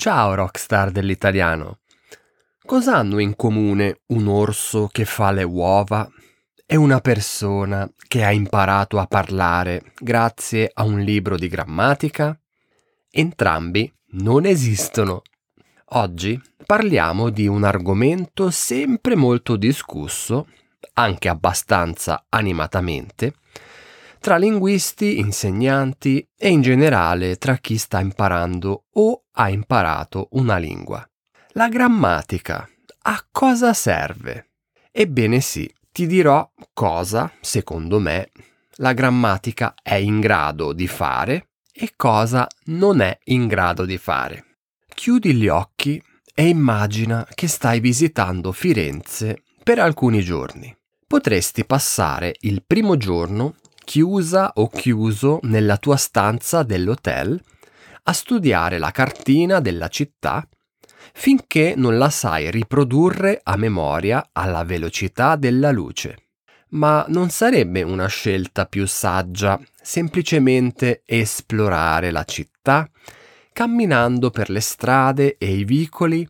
Ciao rockstar dell'italiano. Cosa hanno in comune un orso che fa le uova e una persona che ha imparato a parlare grazie a un libro di grammatica? Entrambi non esistono. Oggi parliamo di un argomento sempre molto discusso, anche abbastanza animatamente, tra linguisti, insegnanti e in generale tra chi sta imparando o ha imparato una lingua. La grammatica. A cosa serve? Ebbene sì, ti dirò cosa, secondo me, la grammatica è in grado di fare e cosa non è in grado di fare. Chiudi gli occhi e immagina che stai visitando Firenze per alcuni giorni. Potresti passare il primo giorno chiusa o chiuso nella tua stanza dell'hotel a studiare la cartina della città finché non la sai riprodurre a memoria alla velocità della luce. Ma non sarebbe una scelta più saggia semplicemente esplorare la città, camminando per le strade e i vicoli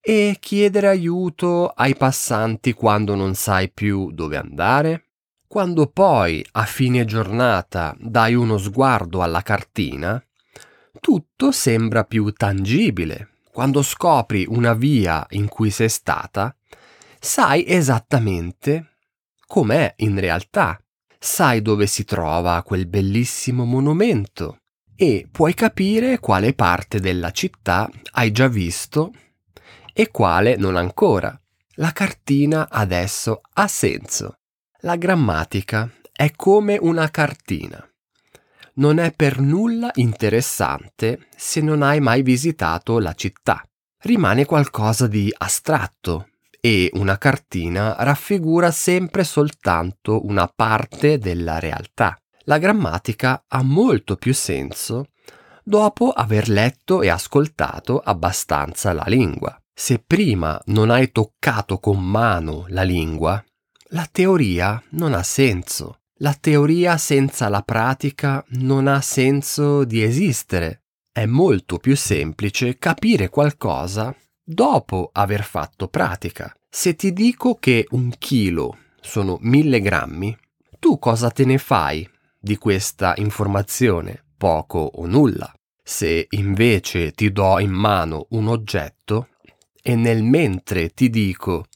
e chiedere aiuto ai passanti quando non sai più dove andare? Quando poi a fine giornata dai uno sguardo alla cartina, tutto sembra più tangibile. Quando scopri una via in cui sei stata, sai esattamente com'è in realtà. Sai dove si trova quel bellissimo monumento e puoi capire quale parte della città hai già visto e quale non ancora. La cartina adesso ha senso. La grammatica è come una cartina. Non è per nulla interessante se non hai mai visitato la città. Rimane qualcosa di astratto e una cartina raffigura sempre soltanto una parte della realtà. La grammatica ha molto più senso dopo aver letto e ascoltato abbastanza la lingua. Se prima non hai toccato con mano la lingua, la teoria non ha senso. La teoria senza la pratica non ha senso di esistere. È molto più semplice capire qualcosa dopo aver fatto pratica. Se ti dico che un chilo sono mille grammi, tu cosa te ne fai di questa informazione? Poco o nulla. Se invece ti do in mano un oggetto e nel mentre ti dico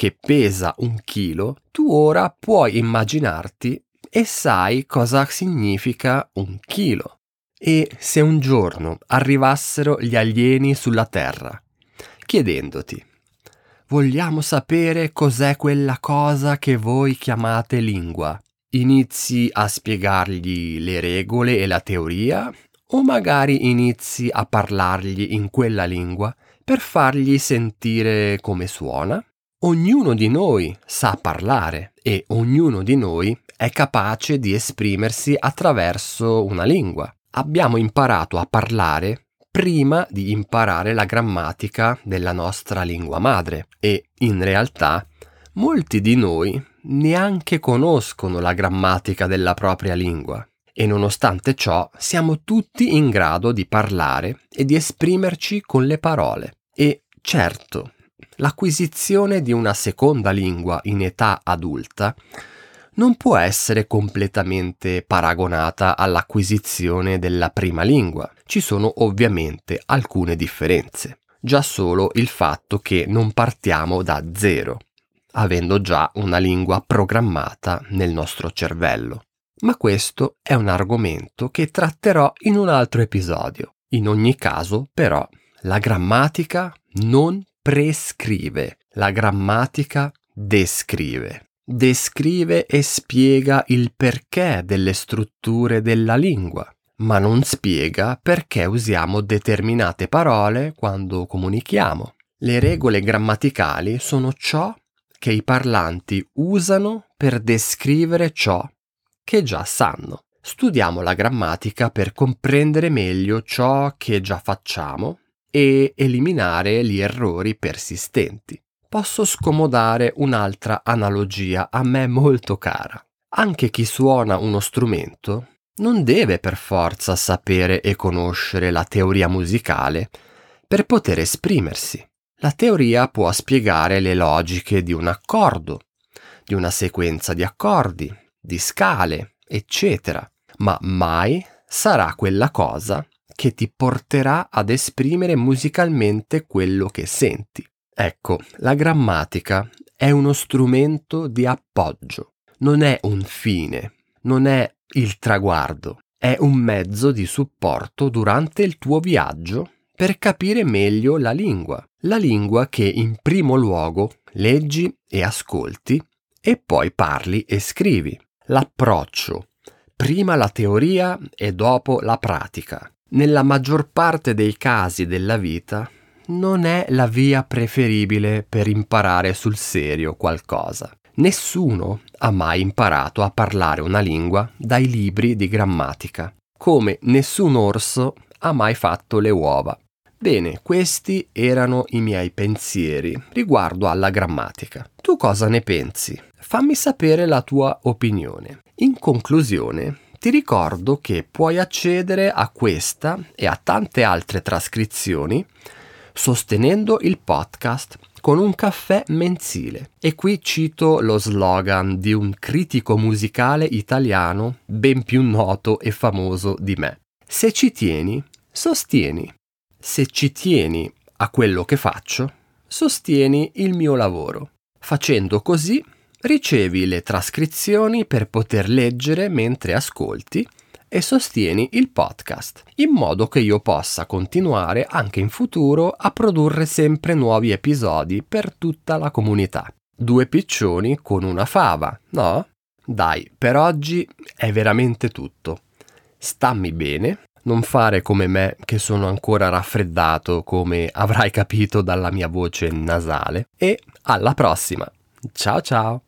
che pesa un chilo, tu ora puoi immaginarti e sai cosa significa un chilo. E se un giorno arrivassero gli alieni sulla Terra, chiedendoti, vogliamo sapere cos'è quella cosa che voi chiamate lingua, inizi a spiegargli le regole e la teoria o magari inizi a parlargli in quella lingua per fargli sentire come suona? Ognuno di noi sa parlare e ognuno di noi è capace di esprimersi attraverso una lingua. Abbiamo imparato a parlare prima di imparare la grammatica della nostra lingua madre e in realtà molti di noi neanche conoscono la grammatica della propria lingua e nonostante ciò siamo tutti in grado di parlare e di esprimerci con le parole. E certo, l'acquisizione di una seconda lingua in età adulta non può essere completamente paragonata all'acquisizione della prima lingua. Ci sono ovviamente alcune differenze. Già solo il fatto che non partiamo da zero, avendo già una lingua programmata nel nostro cervello. Ma questo è un argomento che tratterò in un altro episodio. In ogni caso, però, la grammatica non prescrive, la grammatica descrive. Descrive e spiega il perché delle strutture della lingua, ma non spiega perché usiamo determinate parole quando comunichiamo. Le regole grammaticali sono ciò che i parlanti usano per descrivere ciò che già sanno. Studiamo la grammatica per comprendere meglio ciò che già facciamo e eliminare gli errori persistenti. Posso scomodare un'altra analogia a me molto cara. Anche chi suona uno strumento non deve per forza sapere e conoscere la teoria musicale per poter esprimersi. La teoria può spiegare le logiche di un accordo, di una sequenza di accordi, di scale, eccetera, ma mai sarà quella cosa che ti porterà ad esprimere musicalmente quello che senti. Ecco, la grammatica è uno strumento di appoggio, non è un fine, non è il traguardo, è un mezzo di supporto durante il tuo viaggio per capire meglio la lingua, la lingua che in primo luogo leggi e ascolti e poi parli e scrivi. L'approccio, prima la teoria e dopo la pratica. Nella maggior parte dei casi della vita non è la via preferibile per imparare sul serio qualcosa. Nessuno ha mai imparato a parlare una lingua dai libri di grammatica, come nessun orso ha mai fatto le uova. Bene, questi erano i miei pensieri riguardo alla grammatica. Tu cosa ne pensi? Fammi sapere la tua opinione. In conclusione, ti ricordo che puoi accedere a questa e a tante altre trascrizioni sostenendo il podcast con un caffè mensile. E qui cito lo slogan di un critico musicale italiano ben più noto e famoso di me. Se ci tieni, sostieni. Se ci tieni a quello che faccio, sostieni il mio lavoro. Facendo così ricevi le trascrizioni per poter leggere mentre ascolti e sostieni il podcast, in modo che io possa continuare anche in futuro a produrre sempre nuovi episodi per tutta la comunità. Due piccioni con una fava, no? Dai, per oggi è veramente tutto. Stammi bene, non fare come me che sono ancora raffreddato come avrai capito dalla mia voce nasale e alla prossima. Ciao ciao!